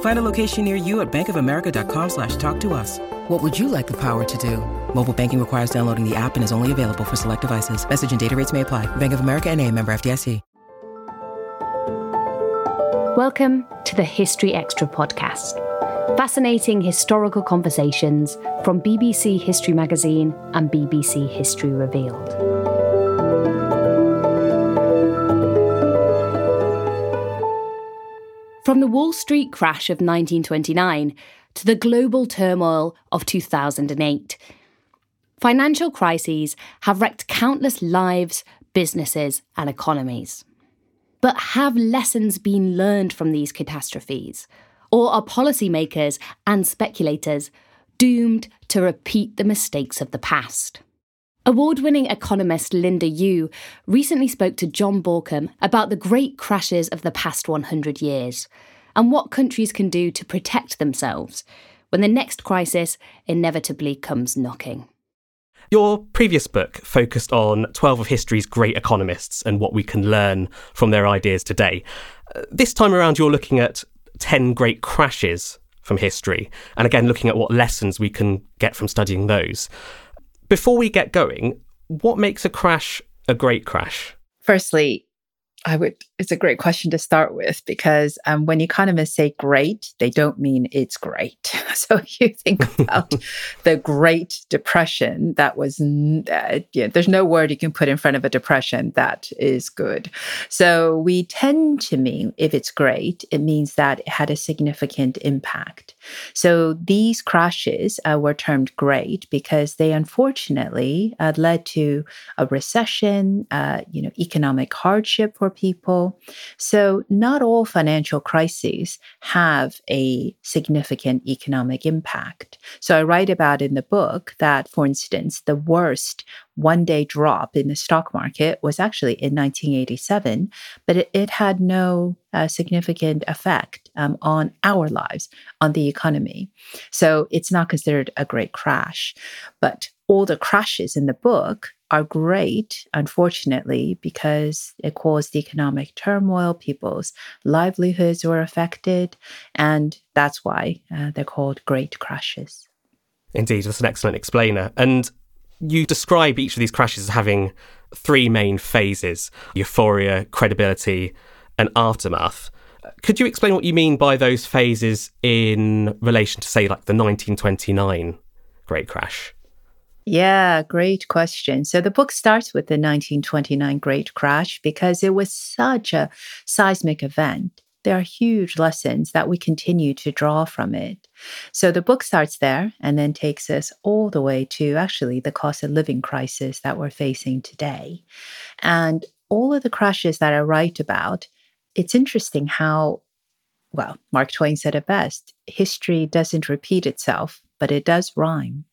Find a location near you at bankofamerica.com slash talk to us. What would you like the power to do? Mobile banking requires downloading the app and is only available for select devices. Message and data rates may apply. Bank of America and a member FDIC. Welcome to the History Extra podcast. Fascinating historical conversations from BBC History Magazine and BBC History Revealed. From the Wall Street crash of 1929 to the global turmoil of 2008, financial crises have wrecked countless lives, businesses, and economies. But have lessons been learned from these catastrophes? Or are policymakers and speculators doomed to repeat the mistakes of the past? Award winning economist Linda Yueh recently spoke to Jon Bauckham about the great crashes of the past 100 years and what countries can do to protect themselves when the next crisis inevitably comes knocking. Your previous book focused on 12 of history's great economists and what we can learn from their ideas today. Uh, this time around, you're looking at 10 great crashes from history, and again, looking at what lessons we can get from studying those. Before we get going, what makes a crash a great crash? Firstly, I would. It's a great question to start with because um, when economists say great, they don't mean it's great. So you think about the Great Depression. That was, uh, yeah, there's no word you can put in front of a depression that is good. So we tend to mean if it's great, it means that it had a significant impact. So these crashes uh, were termed great because they unfortunately uh, led to a recession, uh, you know, economic hardship for people. So, not all financial crises have a significant economic impact. So, I write about in the book that, for instance, the worst one day drop in the stock market was actually in 1987, but it, it had no uh, significant effect um, on our lives, on the economy. So it's not considered a great crash. But all the crashes in the book are great, unfortunately, because it caused economic turmoil. People's livelihoods were affected. And that's why uh, they're called great crashes. Indeed, that's an excellent explainer. And you describe each of these crashes as having three main phases euphoria, credibility, and aftermath. Could you explain what you mean by those phases in relation to, say, like the 1929 Great Crash? Yeah, great question. So the book starts with the 1929 Great Crash because it was such a seismic event. There are huge lessons that we continue to draw from it. So the book starts there and then takes us all the way to actually the cost of living crisis that we're facing today. And all of the crashes that I write about, it's interesting how, well, Mark Twain said it best history doesn't repeat itself, but it does rhyme.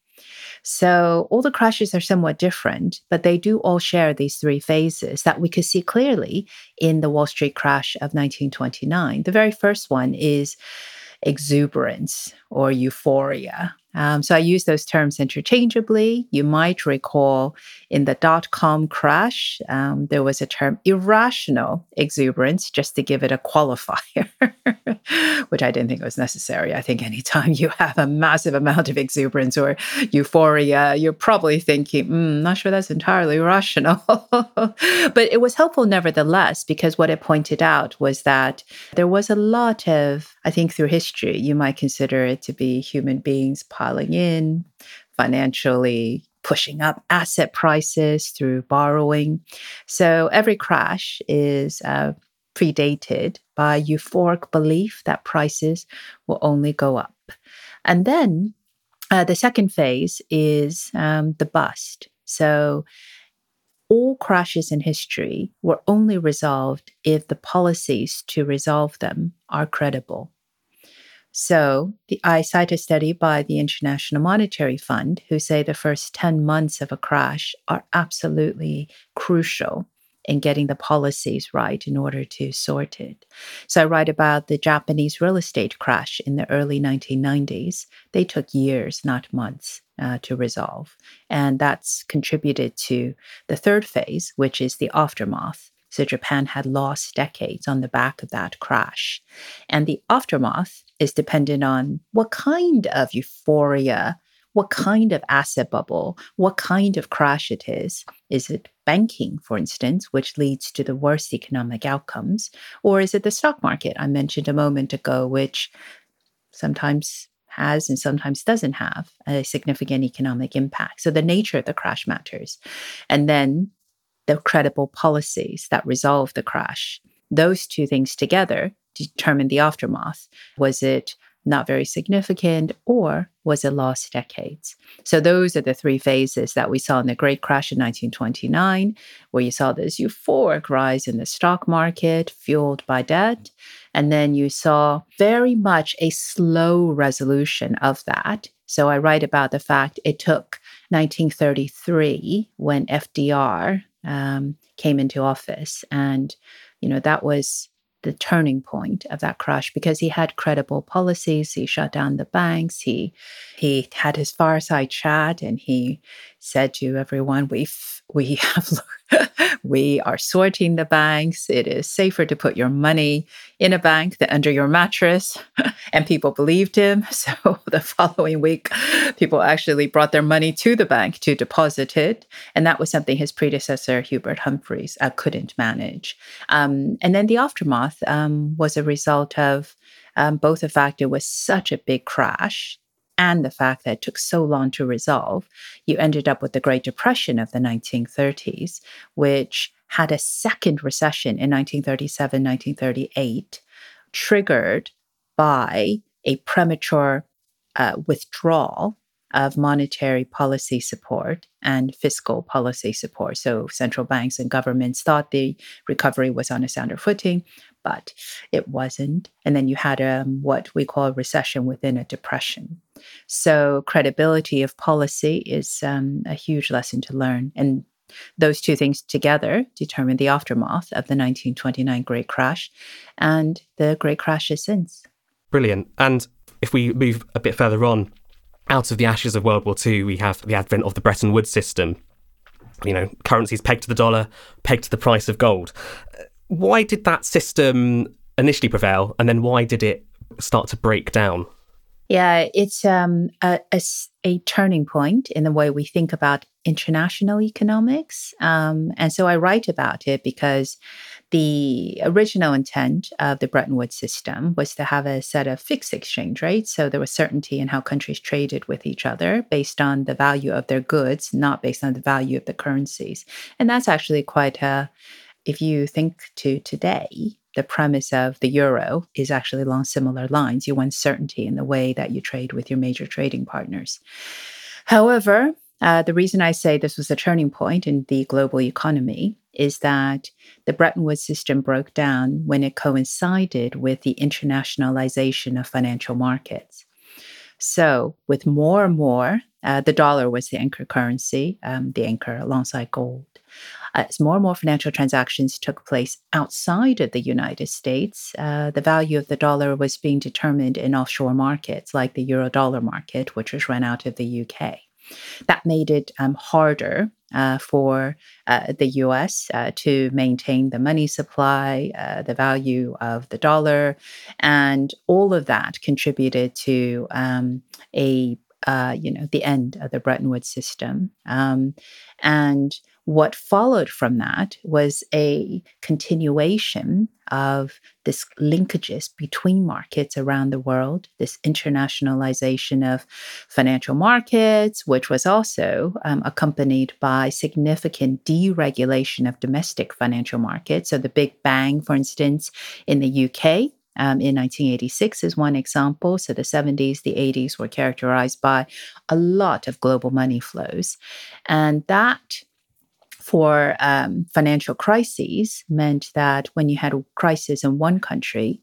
So all the crashes are somewhat different, but they do all share these three phases that we could see clearly in the Wall Street crash of 1929. The very first one is exuberance or euphoria. Um, so I use those terms interchangeably. You might recall in the dot com crash, um, there was a term irrational exuberance, just to give it a qualifier, which I didn't think was necessary. I think anytime you have a massive amount of exuberance or euphoria, you're probably thinking, mm, not sure that's entirely rational. but it was helpful nevertheless, because what it pointed out was that there was a lot of, I think through history, you might consider it to be human beings piling in, financially pushing up asset prices through borrowing. So every crash is uh, predated by euphoric belief that prices will only go up. And then uh, the second phase is um, the bust. So all crashes in history were only resolved if the policies to resolve them are credible. So the, I cite a study by the International Monetary Fund who say the first 10 months of a crash are absolutely crucial in getting the policies right in order to sort it. So I write about the Japanese real estate crash in the early 1990s. They took years, not months. Uh, to resolve. And that's contributed to the third phase, which is the aftermath. So Japan had lost decades on the back of that crash. And the aftermath is dependent on what kind of euphoria, what kind of asset bubble, what kind of crash it is. Is it banking, for instance, which leads to the worst economic outcomes? Or is it the stock market I mentioned a moment ago, which sometimes has and sometimes doesn't have a significant economic impact. So the nature of the crash matters. And then the credible policies that resolve the crash. Those two things together determine the aftermath. Was it not very significant, or was it lost decades? So, those are the three phases that we saw in the Great Crash in 1929, where you saw this euphoric rise in the stock market fueled by debt. And then you saw very much a slow resolution of that. So, I write about the fact it took 1933 when FDR um, came into office. And, you know, that was the turning point of that crash because he had credible policies. He shut down the banks. He he had his fireside chat and he said to everyone, "We've we have we are sorting the banks. It is safer to put your money in a bank than under your mattress. and people believed him. So the following week, people actually brought their money to the bank to deposit it. And that was something his predecessor, Hubert Humphreys, uh, couldn't manage. Um, and then the aftermath um, was a result of um, both the fact it was such a big crash and the fact that it took so long to resolve, you ended up with the Great Depression of the 1930s, which had a second recession in 1937, 1938, triggered by a premature uh, withdrawal of monetary policy support and fiscal policy support. So central banks and governments thought the recovery was on a sounder footing, but it wasn't. And then you had um, what we call a recession within a depression. So credibility of policy is um, a huge lesson to learn. And those two things together determine the aftermath of the 1929 Great Crash and the Great Crashes since. Brilliant. And if we move a bit further on, out of the ashes of World War II, we have the advent of the Bretton Woods system. You know, currencies pegged to the dollar, pegged to the price of gold why did that system initially prevail, and then why did it start to break down? Yeah, it's um, a, a, a, turning point in the way we think about international economics. Um, and so I write about it because the original intent of the Bretton Woods system was to have a set of fixed exchange rates. So there was certainty in how countries traded with each other based on the value of their goods, not based on the value of the currencies. And that's actually quite a, if you think to today, the premise of the euro is actually along similar lines. You want certainty in the way that you trade with your major trading partners. However, uh, the reason I say this was a turning point in the global economy is that the Bretton Woods system broke down when it coincided with the internationalization of financial markets. So, with more and more, uh, the dollar was the anchor currency, um, the anchor alongside gold. As more and more financial transactions took place outside of the United States, uh, the value of the dollar was being determined in offshore markets like the euro dollar market, which was run out of the UK. That made it um, harder uh, for uh, the US uh, to maintain the money supply, uh, the value of the dollar, and all of that contributed to um, a uh, you know the end of the Bretton Woods system. Um, and what followed from that was a continuation of this linkages between markets around the world, this internationalization of financial markets, which was also um, accompanied by significant deregulation of domestic financial markets. So the Big Bang, for instance, in the UK, um, in 1986 is one example. So the 70s, the 80s were characterized by a lot of global money flows. And that for um, financial crises meant that when you had a crisis in one country,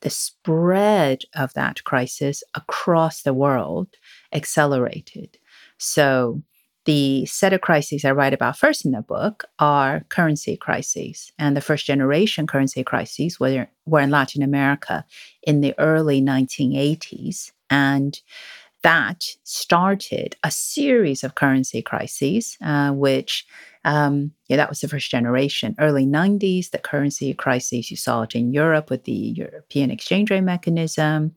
the spread of that crisis across the world accelerated. So, the set of crises I write about first in the book are currency crises. And the first generation currency crises were, were in Latin America in the early 1980s. And that started a series of currency crises, uh, which um, yeah, that was the first generation. Early 90s, the currency crises you saw it in Europe with the European exchange rate mechanism.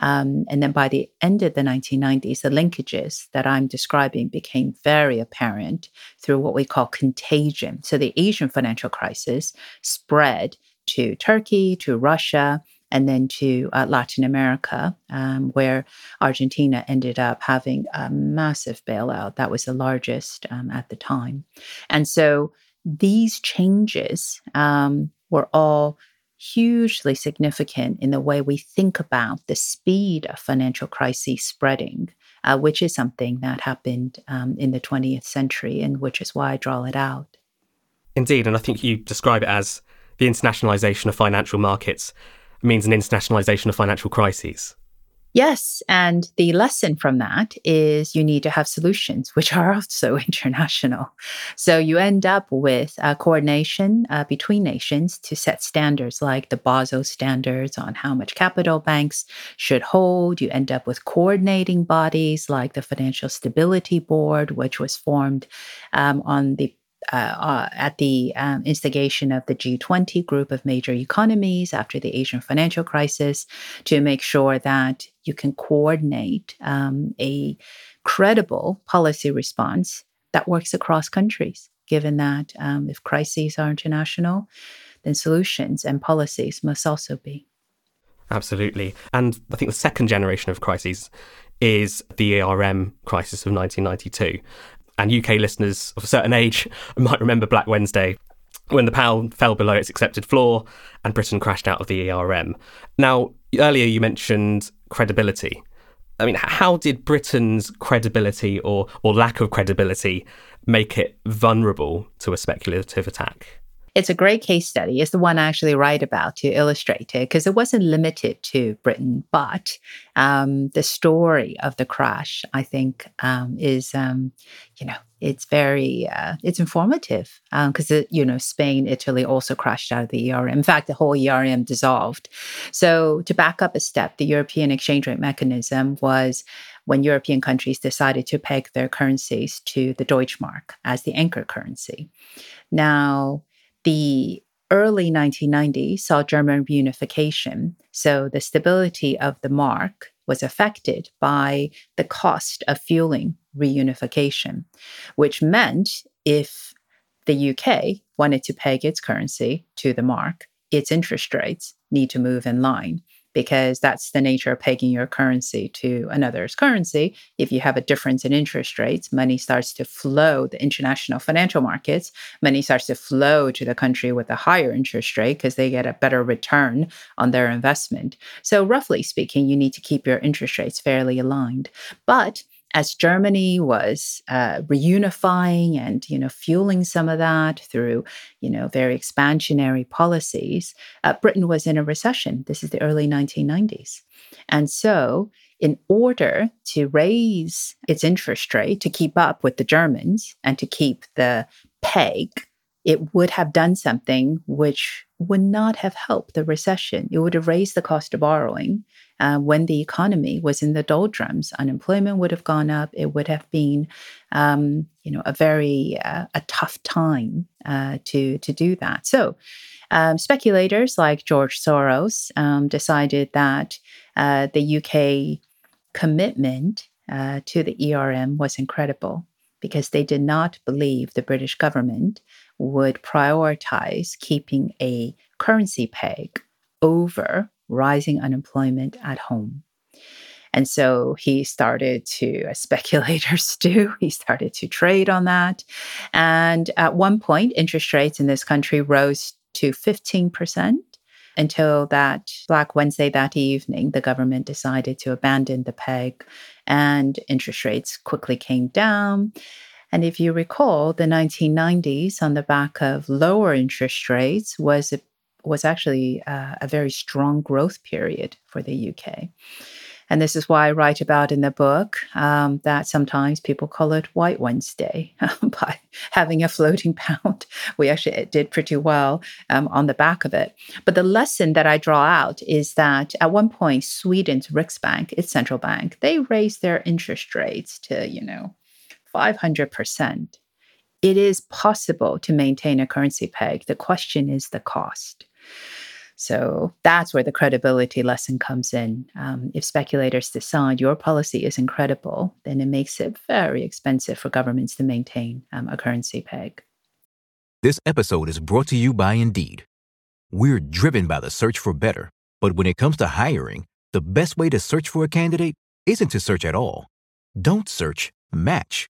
Um, and then by the end of the 1990s, the linkages that I'm describing became very apparent through what we call contagion. So the Asian financial crisis spread to Turkey, to Russia, and then to uh, Latin America, um, where Argentina ended up having a massive bailout. That was the largest um, at the time. And so these changes um, were all hugely significant in the way we think about the speed of financial crises spreading, uh, which is something that happened um, in the 20th century, and which is why I draw it out. Indeed, and I think you describe it as the internationalization of financial markets means an internationalization of financial crises. Yes. And the lesson from that is you need to have solutions, which are also international. So you end up with coordination uh, between nations to set standards like the Basel standards on how much capital banks should hold. You end up with coordinating bodies like the Financial Stability Board, which was formed um, on the uh, uh, at the um, instigation of the G20 group of major economies after the Asian financial crisis to make sure that you can coordinate um, a credible policy response that works across countries, given that um, if crises are international, then solutions and policies must also be. Absolutely. And I think the second generation of crises is the ERM crisis of 1992 and UK listeners of a certain age might remember Black Wednesday when the pound fell below its accepted floor and Britain crashed out of the ERM. Now, earlier you mentioned credibility. I mean, how did Britain's credibility or, or lack of credibility make it vulnerable to a speculative attack? It's a great case study. It's the one I actually write about to illustrate it because it wasn't limited to Britain, but um, the story of the crash, I think, um, is, um, you know, it's very, uh, it's informative because, um, you know, Spain, Italy also crashed out of the ERM. In fact, the whole ERM dissolved. So to back up a step, the European exchange rate mechanism was when European countries decided to peg their currencies to the Deutschmark as the anchor currency. Now, the early 1990s saw German reunification. So the stability of the mark was affected by the cost of fueling reunification, which meant if the UK wanted to peg its currency to the mark, its interest rates need to move in line because that's the nature of pegging your currency to another's currency. If you have a difference in interest rates, money starts to flow the international financial markets. Money starts to flow to the country with a higher interest rate because they get a better return on their investment. So, roughly speaking, you need to keep your interest rates fairly aligned. But as Germany was uh, reunifying and you know fueling some of that through you know very expansionary policies, uh, Britain was in a recession. This is the early 1990s, and so in order to raise its interest rate to keep up with the Germans and to keep the peg, it would have done something which would not have helped the recession. It would have raised the cost of borrowing uh, when the economy was in the doldrums. Unemployment would have gone up. It would have been, um, you know, a very uh, a tough time uh, to to do that. So. Um, speculators like George Soros um, decided that uh, the UK commitment uh, to the ERM was incredible because they did not believe the British government would prioritize keeping a currency peg over rising unemployment at home. And so he started to, as speculators do, he started to trade on that. And at one point, interest rates in this country rose to 15% until that Black Wednesday that evening, the government decided to abandon the peg and interest rates quickly came down. And if you recall, the 1990s, on the back of lower interest rates, was a, was actually uh, a very strong growth period for the UK. And this is why I write about in the book um, that sometimes people call it White Wednesday by having a floating pound. We actually did pretty well um, on the back of it. But the lesson that I draw out is that at one point, Sweden's Riksbank, its central bank, they raised their interest rates to, you know, 500%. It is possible to maintain a currency peg. The question is the cost. So that's where the credibility lesson comes in. Um, if speculators decide your policy is incredible, then it makes it very expensive for governments to maintain um, a currency peg. This episode is brought to you by Indeed. We're driven by the search for better, but when it comes to hiring, the best way to search for a candidate isn't to search at all. Don't search, match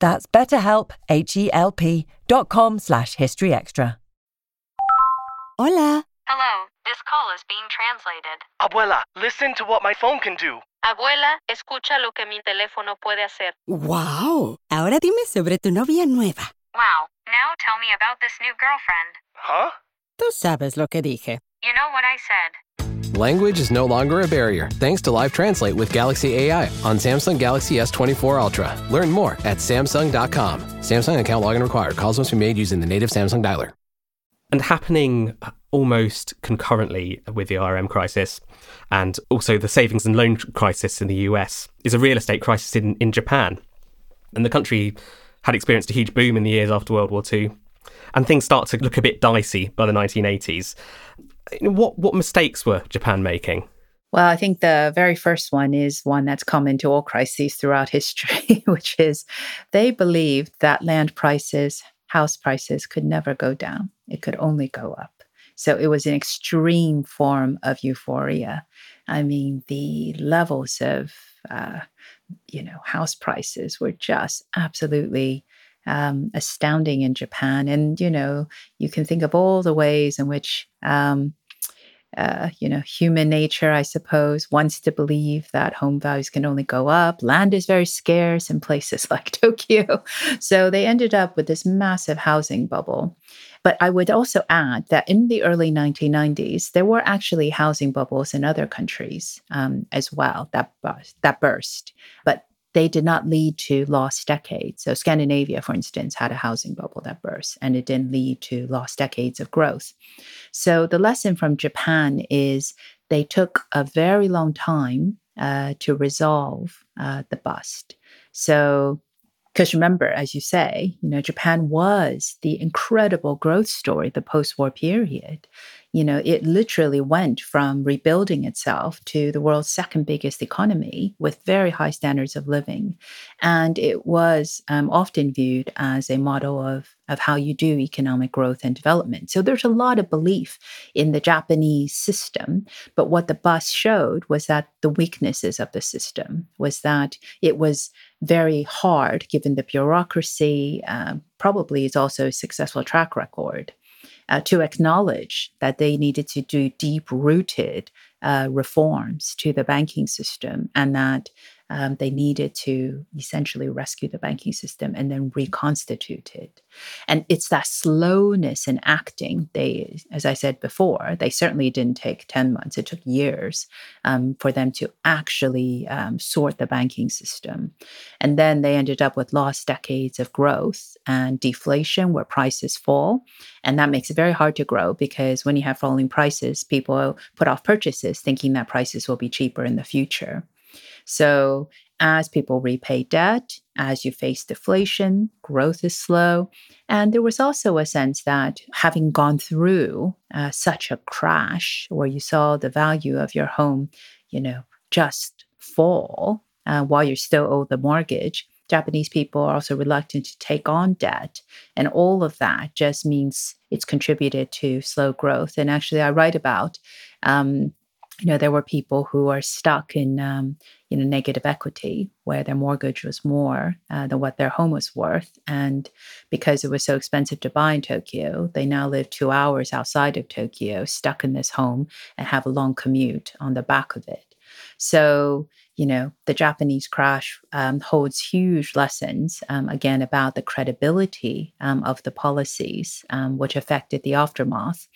That's betterhelp, H-E-L-P dot com slash history extra. Hola. Hello, this call is being translated. Abuela, listen to what my phone can do. Abuela, escucha lo que mi teléfono puede hacer. Wow. Ahora dime sobre tu novia nueva. Wow, now tell me about this new girlfriend. Huh? Tú sabes lo que dije. You know what I said. Language is no longer a barrier thanks to Live Translate with Galaxy AI on Samsung Galaxy S24 Ultra. Learn more at Samsung.com. Samsung account login required. Calls must be made using the native Samsung dialer. And happening almost concurrently with the RM crisis and also the savings and loan crisis in the US is a real estate crisis in, in Japan. And the country had experienced a huge boom in the years after World War II. And things start to look a bit dicey by the 1980s. What, what mistakes were Japan making? Well, I think the very first one is one that's common to all crises throughout history, which is they believed that land prices, house prices could never go down. It could only go up. So it was an extreme form of euphoria. I mean, the levels of, uh, you know, house prices were just absolutely um, astounding in Japan. And, you know, you can think of all the ways in which, um, uh, you know, human nature, I suppose, wants to believe that home values can only go up. Land is very scarce in places like Tokyo. So they ended up with this massive housing bubble. But I would also add that in the early 1990s, there were actually housing bubbles in other countries um, as well that, that burst. But they did not lead to lost decades. So, Scandinavia, for instance, had a housing bubble that burst, and it didn't lead to lost decades of growth. So, the lesson from Japan is they took a very long time uh, to resolve uh, the bust. So, because remember, as you say, you know, Japan was the incredible growth story, the post-war period. You know, it literally went from rebuilding itself to the world's second biggest economy with very high standards of living. And it was um, often viewed as a model of, of how you do economic growth and development. So there's a lot of belief in the Japanese system. But what the bust showed was that the weaknesses of the system was that it was very hard given the bureaucracy, uh, probably is also a successful track record uh, to acknowledge that they needed to do deep rooted uh, reforms to the banking system and that um, they needed to essentially rescue the banking system and then reconstitute it. And it's that slowness in acting. They, as I said before, they certainly didn't take 10 months, it took years um, for them to actually um, sort the banking system. And then they ended up with lost decades of growth and deflation where prices fall. And that makes it very hard to grow because when you have falling prices, people put off purchases thinking that prices will be cheaper in the future. So, as people repay debt, as you face deflation, growth is slow. And there was also a sense that having gone through uh, such a crash where you saw the value of your home, you know, just fall uh, while you still owe the mortgage, Japanese people are also reluctant to take on debt. And all of that just means it's contributed to slow growth. And actually, I write about um, you know there were people who are stuck in um, you know negative equity where their mortgage was more uh, than what their home was worth. And because it was so expensive to buy in tokyo they now live two hours outside of tokyo stuck in this home and have a long commute on the back of it. So you know, the Japanese crash um, holds huge lessons, um, again, about the credibility um, of the policies um, which affected the aftermath.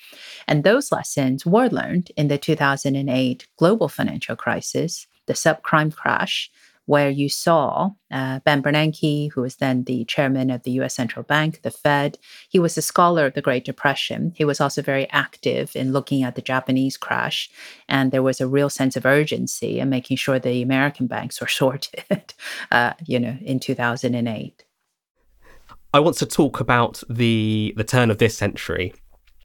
And those lessons were learned in the 2008 global financial crisis, the subprime crash, where you saw uh, Ben Bernanke, who was then the chairman of the US Central Bank, the Fed. He was a scholar of the Great Depression. He was also very active in looking at the Japanese crash. And there was a real sense of urgency in making sure the American banks were sorted, uh, you know, in 2008. I want to talk about the the turn of this century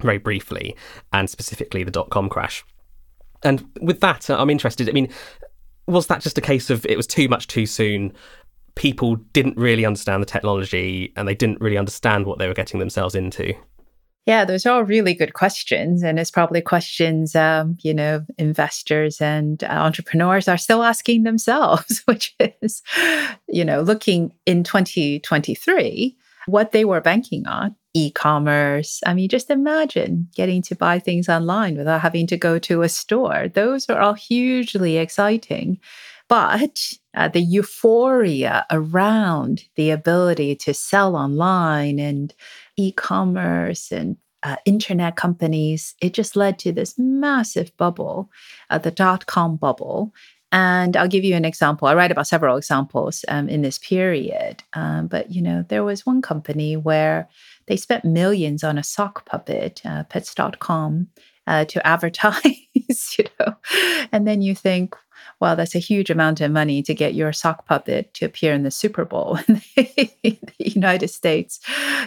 very briefly, and specifically the dot com crash. And with that, I'm interested. I mean, was that just a case of it was too much too soon? People didn't really understand the technology and they didn't really understand what they were getting themselves into. Yeah, those are all really good questions. And it's probably questions, um, you know, investors and entrepreneurs are still asking themselves, which is, you know, looking in 2023, what they were banking on e commerce. I mean, just imagine getting to buy things online without having to go to a store. Those are all hugely exciting. But uh, the euphoria around the ability to sell online and e commerce and uh, internet companies, it just led to this massive bubble, uh, the dot com bubble. And I'll give you an example. I write about several examples um, in this period. Um, but, you know, there was one company where they spent millions on a sock puppet, uh, pets.com, uh, to advertise, you know. And then you think, well, that's a huge amount of money to get your sock puppet to appear in the Super Bowl in the United States.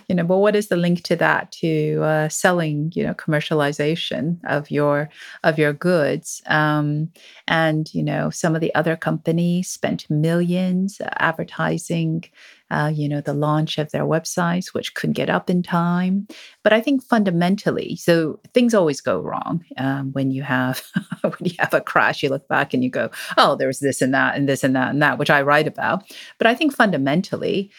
You know, but what is the link to that to uh, selling? You know, commercialization of your of your goods. Um, and you know, some of the other companies spent millions advertising uh, you know, the launch of their websites, which couldn't get up in time. But I think fundamentally, so things always go wrong um, when you have when you have a crash. You look back and you go, "Oh, there was this and that and this and that and that," which I write about. But I think fundamentally,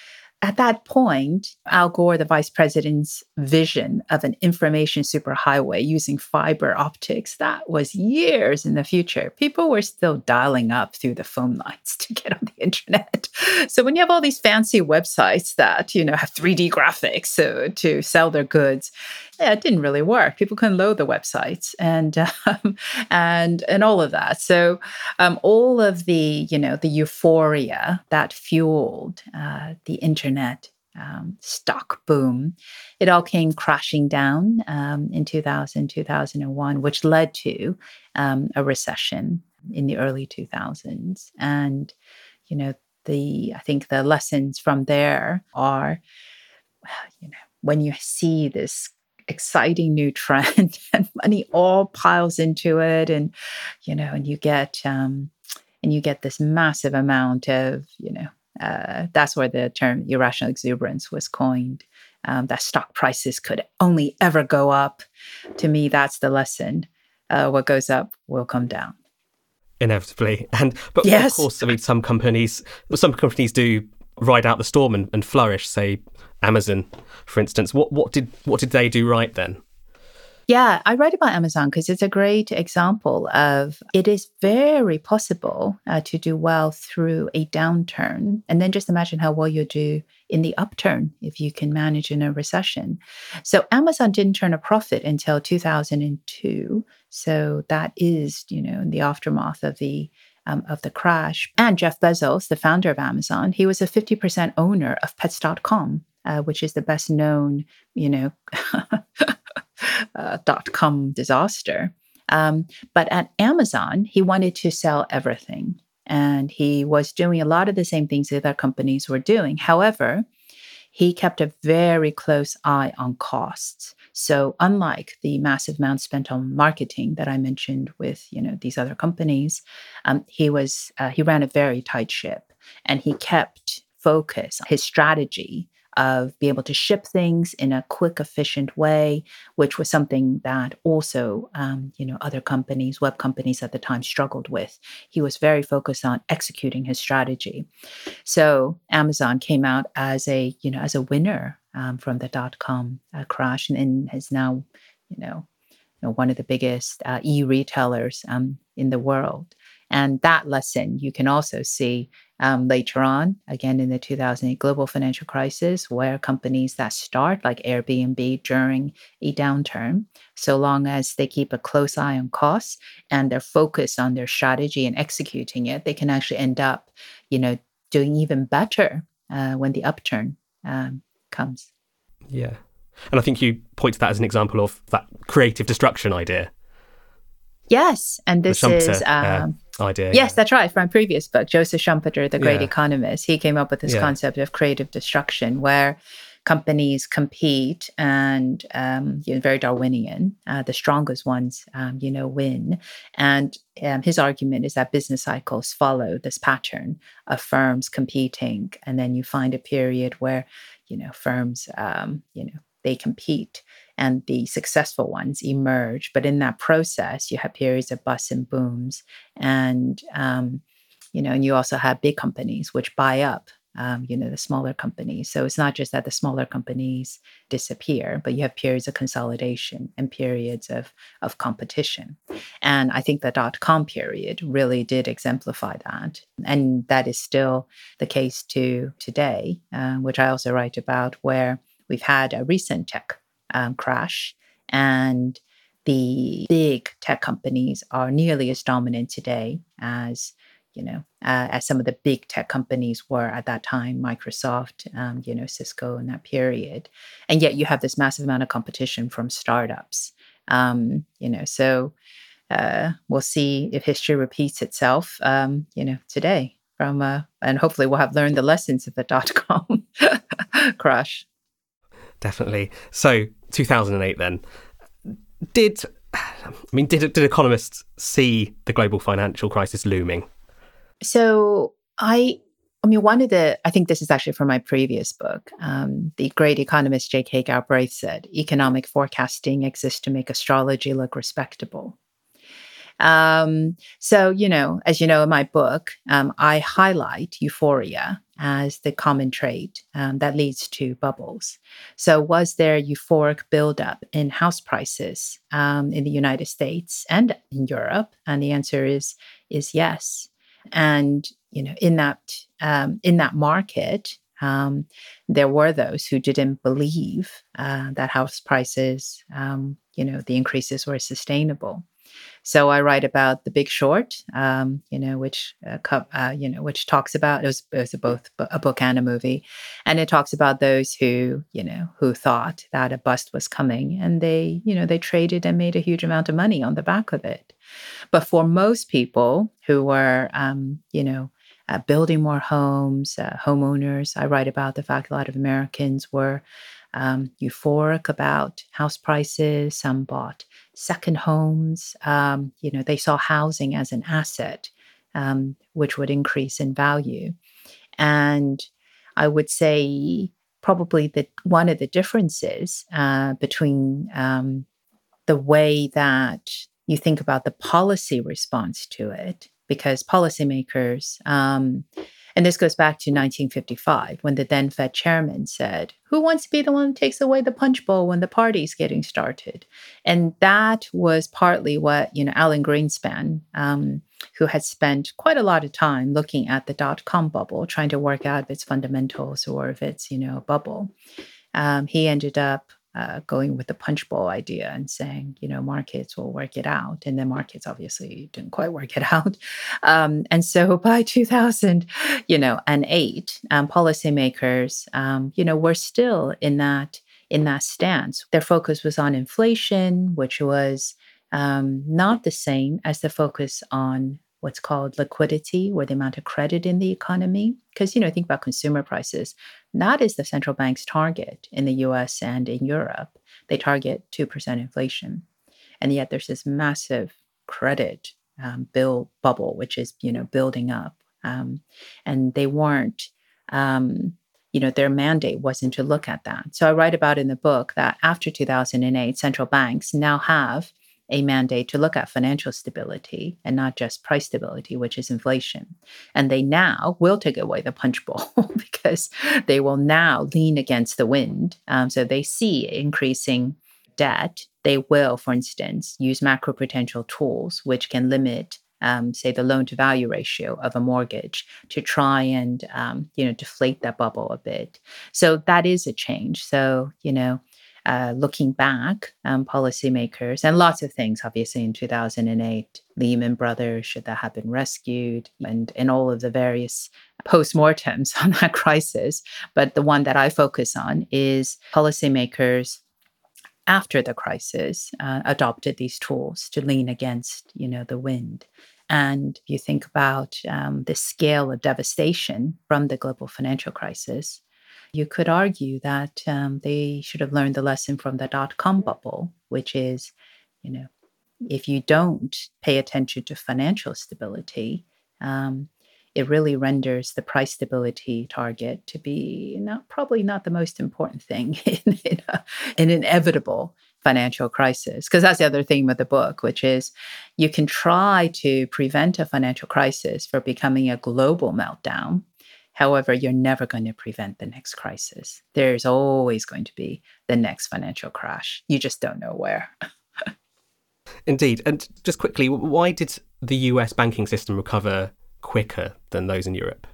at that point, Al Gore, the vice president's vision of an information superhighway using fiber optics, that was years in the future. People were still dialing up through the phone lines to get on the internet. So when you have all these fancy websites that, you know, have 3D graphics so, to sell their goods, it didn't really work. People couldn't load the websites and um, and and all of that. So um, all of the you know the euphoria that fueled uh, the internet um, stock boom, it all came crashing down um, in 2000 2001, which led to um, a recession in the early 2000s. And you know the I think the lessons from there are, well, you know, when you see this exciting new trend and money all piles into it. And you know and you get um and you get this massive amount of you know uh, that's where the term irrational exuberance was coined um, that stock prices could only ever go up. To me that's the lesson. Uh, what goes up will come down. Inevitably. And but yes. of course i mean some companies some companies do ride out the storm and, and flourish say Amazon, for instance. What what did what did they do right then? Yeah, I write about Amazon because it's a great example of it is very possible uh, to do well through a downturn. And then just imagine how well you'll do in the upturn if you can manage in a recession. So Amazon didn't turn a profit until 2002. So that is, you know, in the aftermath of the um, of the crash. And Jeff Bezos, the founder of Amazon, he was a 50% owner of Pets.com uh, which is the best known, you know, uh, dot com disaster. Um, but at Amazon, he wanted to sell everything. And he was doing a lot of the same things that other companies were doing. However, he kept a very close eye on costs. So unlike the massive amount spent on marketing that I mentioned with you know these other companies, um, he was uh, he ran a very tight ship, and he kept focus his strategy of being able to ship things in a quick, efficient way, which was something that also, um, you know, other companies, web companies at the time struggled with. He was very focused on executing his strategy. So Amazon came out as a, you know, as a winner um, from the dot com uh, crash and, and is now, you know, you know, one of the biggest uh, e-retailers um, in the world. And that lesson you can also see um, later on, again in the 2008 global financial crisis, where companies that start, like Airbnb, during a downturn, so long as they keep a close eye on costs and they're focused on their strategy and executing it, they can actually end up, you know, doing even better uh, when the upturn um, comes. Yeah. And I think you point to that as an example of that creative destruction idea. Yes, and this is uh, um, uh, idea. Yes, yeah. that's right. From previous book, Joseph Schumpeter, the great yeah. economist, he came up with this yeah. concept of creative destruction, where companies compete and um, you know, very Darwinian. Uh, the strongest ones, um, you know, win. And um, his argument is that business cycles follow this pattern of firms competing, and then you find a period where you know firms, um, you know, they compete and the successful ones emerge. But in that process, you have periods of busts and booms, and um, you know, and you also have big companies which buy up. Um, you know the smaller companies. So it's not just that the smaller companies disappear, but you have periods of consolidation and periods of of competition. And I think the dot com period really did exemplify that, and that is still the case to today, uh, which I also write about, where we've had a recent tech um, crash, and the big tech companies are nearly as dominant today as you know uh, as some of the big tech companies were at that time microsoft um, you know cisco in that period and yet you have this massive amount of competition from startups um, you know so uh, we'll see if history repeats itself, um, you know, today from, uh, and hopefully we'll have learned the lessons of the dot com crash. Definitely. So 2008 then. Did, I mean, did, did economists see the global financial crisis looming? So I I mean, one of the, I think this is actually from my previous book. Um, the great economist J.K. Galbraith said, economic forecasting exists to make astrology look respectable. Um, so, you know, as you know, in my book, um, I highlight euphoria as the common trait um, that leads to bubbles. So, was there euphoric buildup in house prices um, in the United States and in Europe? And the answer is is yes. And you know, in that um, in that market, um, there were those who didn't believe uh, that house prices, um, you know, the increases were sustainable. So I write about The Big Short, um, you know, which uh, uh, you know, which talks about it was, it was both a book and a movie, and it talks about those who you know who thought that a bust was coming, and they you know they traded and made a huge amount of money on the back of it. But for most people who were, um, you know, uh, building more homes, uh, homeowners, I write about the fact a lot of Americans were um, euphoric about house prices. Some bought second homes. Um, you know, they saw housing as an asset, um, which would increase in value. And I would say probably that one of the differences uh, between um, the way that you think about the policy response to it, because policymakers, um, and this goes back to 1955 when the then Fed chairman said, Who wants to be the one who takes away the punch bowl when the party's getting started? And that was partly what, you know, Alan Greenspan, um, who had spent quite a lot of time looking at the dot com bubble, trying to work out if it's fundamentals or if it's, you know, a bubble. Um, he ended up uh, going with the punch bowl idea and saying, you know, markets will work it out. And the markets obviously didn't quite work it out. Um, and so by 2000, you know, and eight, um, policymakers, um, you know, were still in that in that stance. Their focus was on inflation, which was um, not the same as the focus on what's called liquidity or the amount of credit in the economy. Because, you know, think about consumer prices. That is the central bank's target in the US and in Europe. They target 2% inflation. And yet there's this massive credit um, bill bubble, which is, you know, building up. Um, and they weren't, um, you know, their mandate wasn't to look at that. So I write about in the book that after 2008, central banks now have a mandate to look at financial stability and not just price stability, which is inflation. And they now will take away the punch bowl because they will now lean against the wind. Um, so they see increasing debt. They will, for instance, use macro macroprudential tools, which can limit um, say the loan to value ratio of a mortgage to try and um, you know deflate that bubble a bit so that is a change so you know uh, looking back, um, policymakers, and lots of things, obviously, in 2008, Lehman Brothers, should that have been rescued, and, and all of the various postmortems on that crisis. But the one that I focus on is policymakers after the crisis uh, adopted these tools to lean against, you know, the wind. And if you think about um, the scale of devastation from the global financial crisis, you could argue that um, they should have learned the lesson from the dot com bubble, which is, you know, if you don't pay attention to financial stability, um, it really renders the price stability target to be not probably not the most important thing in, in a, an inevitable financial crisis. Because that's the other theme of the book, which is you can try to prevent a financial crisis from becoming a global meltdown However, you're never going to prevent the next crisis. There's always going to be the next financial crash. You just don't know where. Indeed. And just quickly, why did the US banking system recover quicker than those in Europe?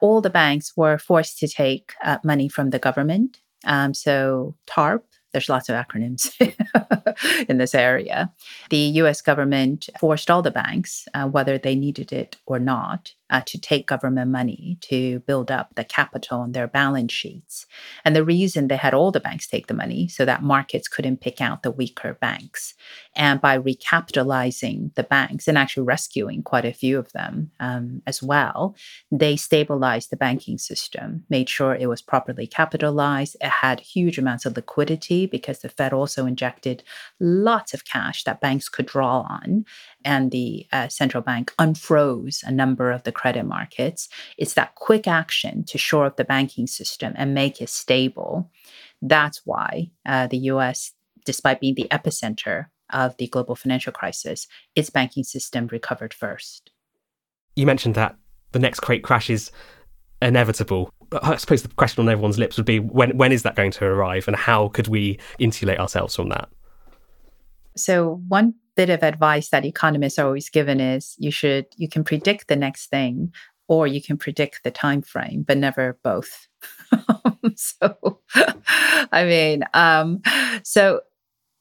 All the banks were forced to take uh, money from the government. Um, so TARP, there's lots of acronyms in this area. The US government forced all the banks, uh, whether they needed it or not, uh, to take government money to build up the capital on their balance sheets. And the reason they had all the banks take the money so that markets couldn't pick out the weaker banks. And by recapitalizing the banks and actually rescuing quite a few of them um, as well, they stabilized the banking system, made sure it was properly capitalized. It had huge amounts of liquidity because the Fed also injected lots of cash that banks could draw on. And the uh, central bank unfroze a number of the credit markets. It's that quick action to shore up the banking system and make it stable. That's why uh, the US, despite being the epicenter of the global financial crisis, its banking system recovered first. You mentioned that the next great crash is inevitable. I suppose the question on everyone's lips would be when when is that going to arrive and how could we insulate ourselves from that? So one bit of advice that economists are always given is you should you can predict the next thing or you can predict the time frame but never both. So i mean um so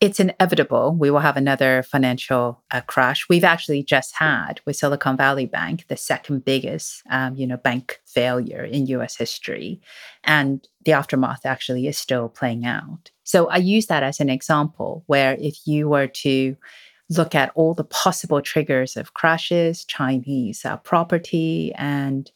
it's inevitable we will have another financial uh, crash. We've actually just had with silicon valley bank the second biggest um, you know bank failure in us history. And the aftermath actually is still playing out so i use that as an example where if you were to look at all the possible triggers of crashes, Chinese uh, property, and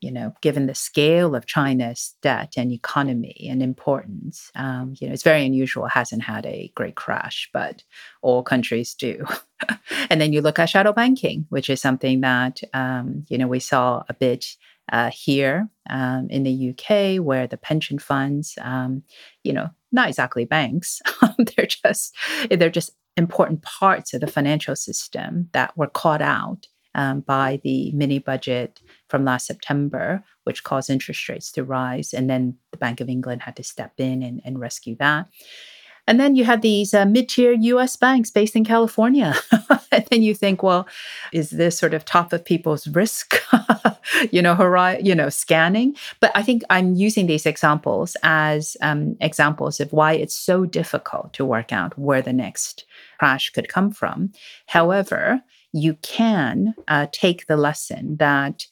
you know, given the scale of China's debt and economy and importance, um, you know, it's very unusual. It hasn't had a great crash, but all countries do. and then you look at shadow banking, which is something that um, you know we saw a bit uh, here um, in the UK, where the pension funds, um, you know, not exactly banks, they're just they're just important parts of the financial system that were caught out um, by the mini budget from last September, which caused interest rates to rise. And then the Bank of England had to step in and, and rescue that. And then you have these uh, mid tier US banks based in California. and then you think, well, is this sort of top of people's risk, you know, hori- you know, scanning? But I think I'm using these examples as um, examples of why it's so difficult to work out where the next crash could come from. However, you can uh, take the lesson that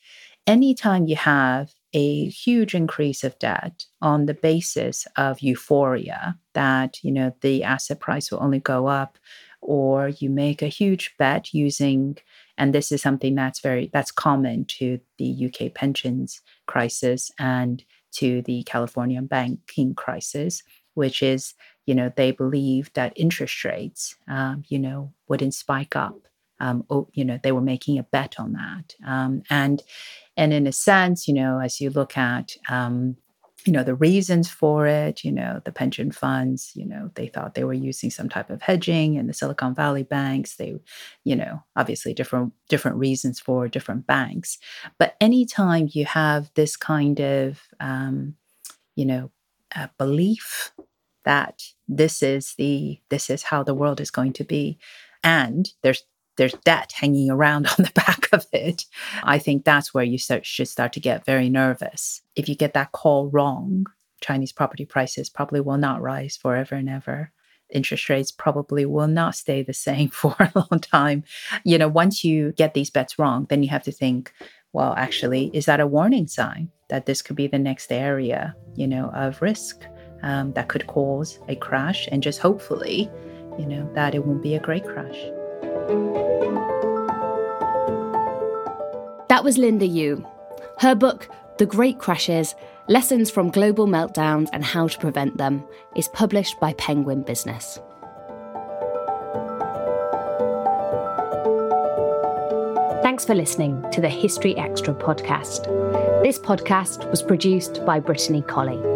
anytime you have a huge increase of debt on the basis of euphoria that you know the asset price will only go up or you make a huge bet using and this is something that's very that's common to the UK pensions crisis and to the California banking crisis which is you know they believe that interest rates um, you know wouldn't spike up. Um, oh, you know they were making a bet on that. Um, and and in a sense, you know, as you look at, um, you know, the reasons for it, you know, the pension funds, you know, they thought they were using some type of hedging and the Silicon Valley banks, they, you know, obviously different different reasons for different banks. But anytime you have this kind of, um, you know, belief that this is the this is how the world is going to be, and there's there's debt hanging around on the back of it, I think that's where you start, should start to get very nervous. If you get that call wrong, Chinese property prices probably will not rise forever and ever. Interest rates probably will not stay the same for a long time. You know, once you get these bets wrong, then you have to think, well, actually, is that a warning sign that this could be the next area, you know, of risk um, that could cause a crash? And just hopefully, you know, that it won't be a great crash. That was Linda Yueh. Her book, The Great Crashes Lessons from Global Meltdowns and How to Prevent Them, is published by Penguin Business. Thanks for listening to the History Extra podcast. This podcast was produced by Brittany Colley.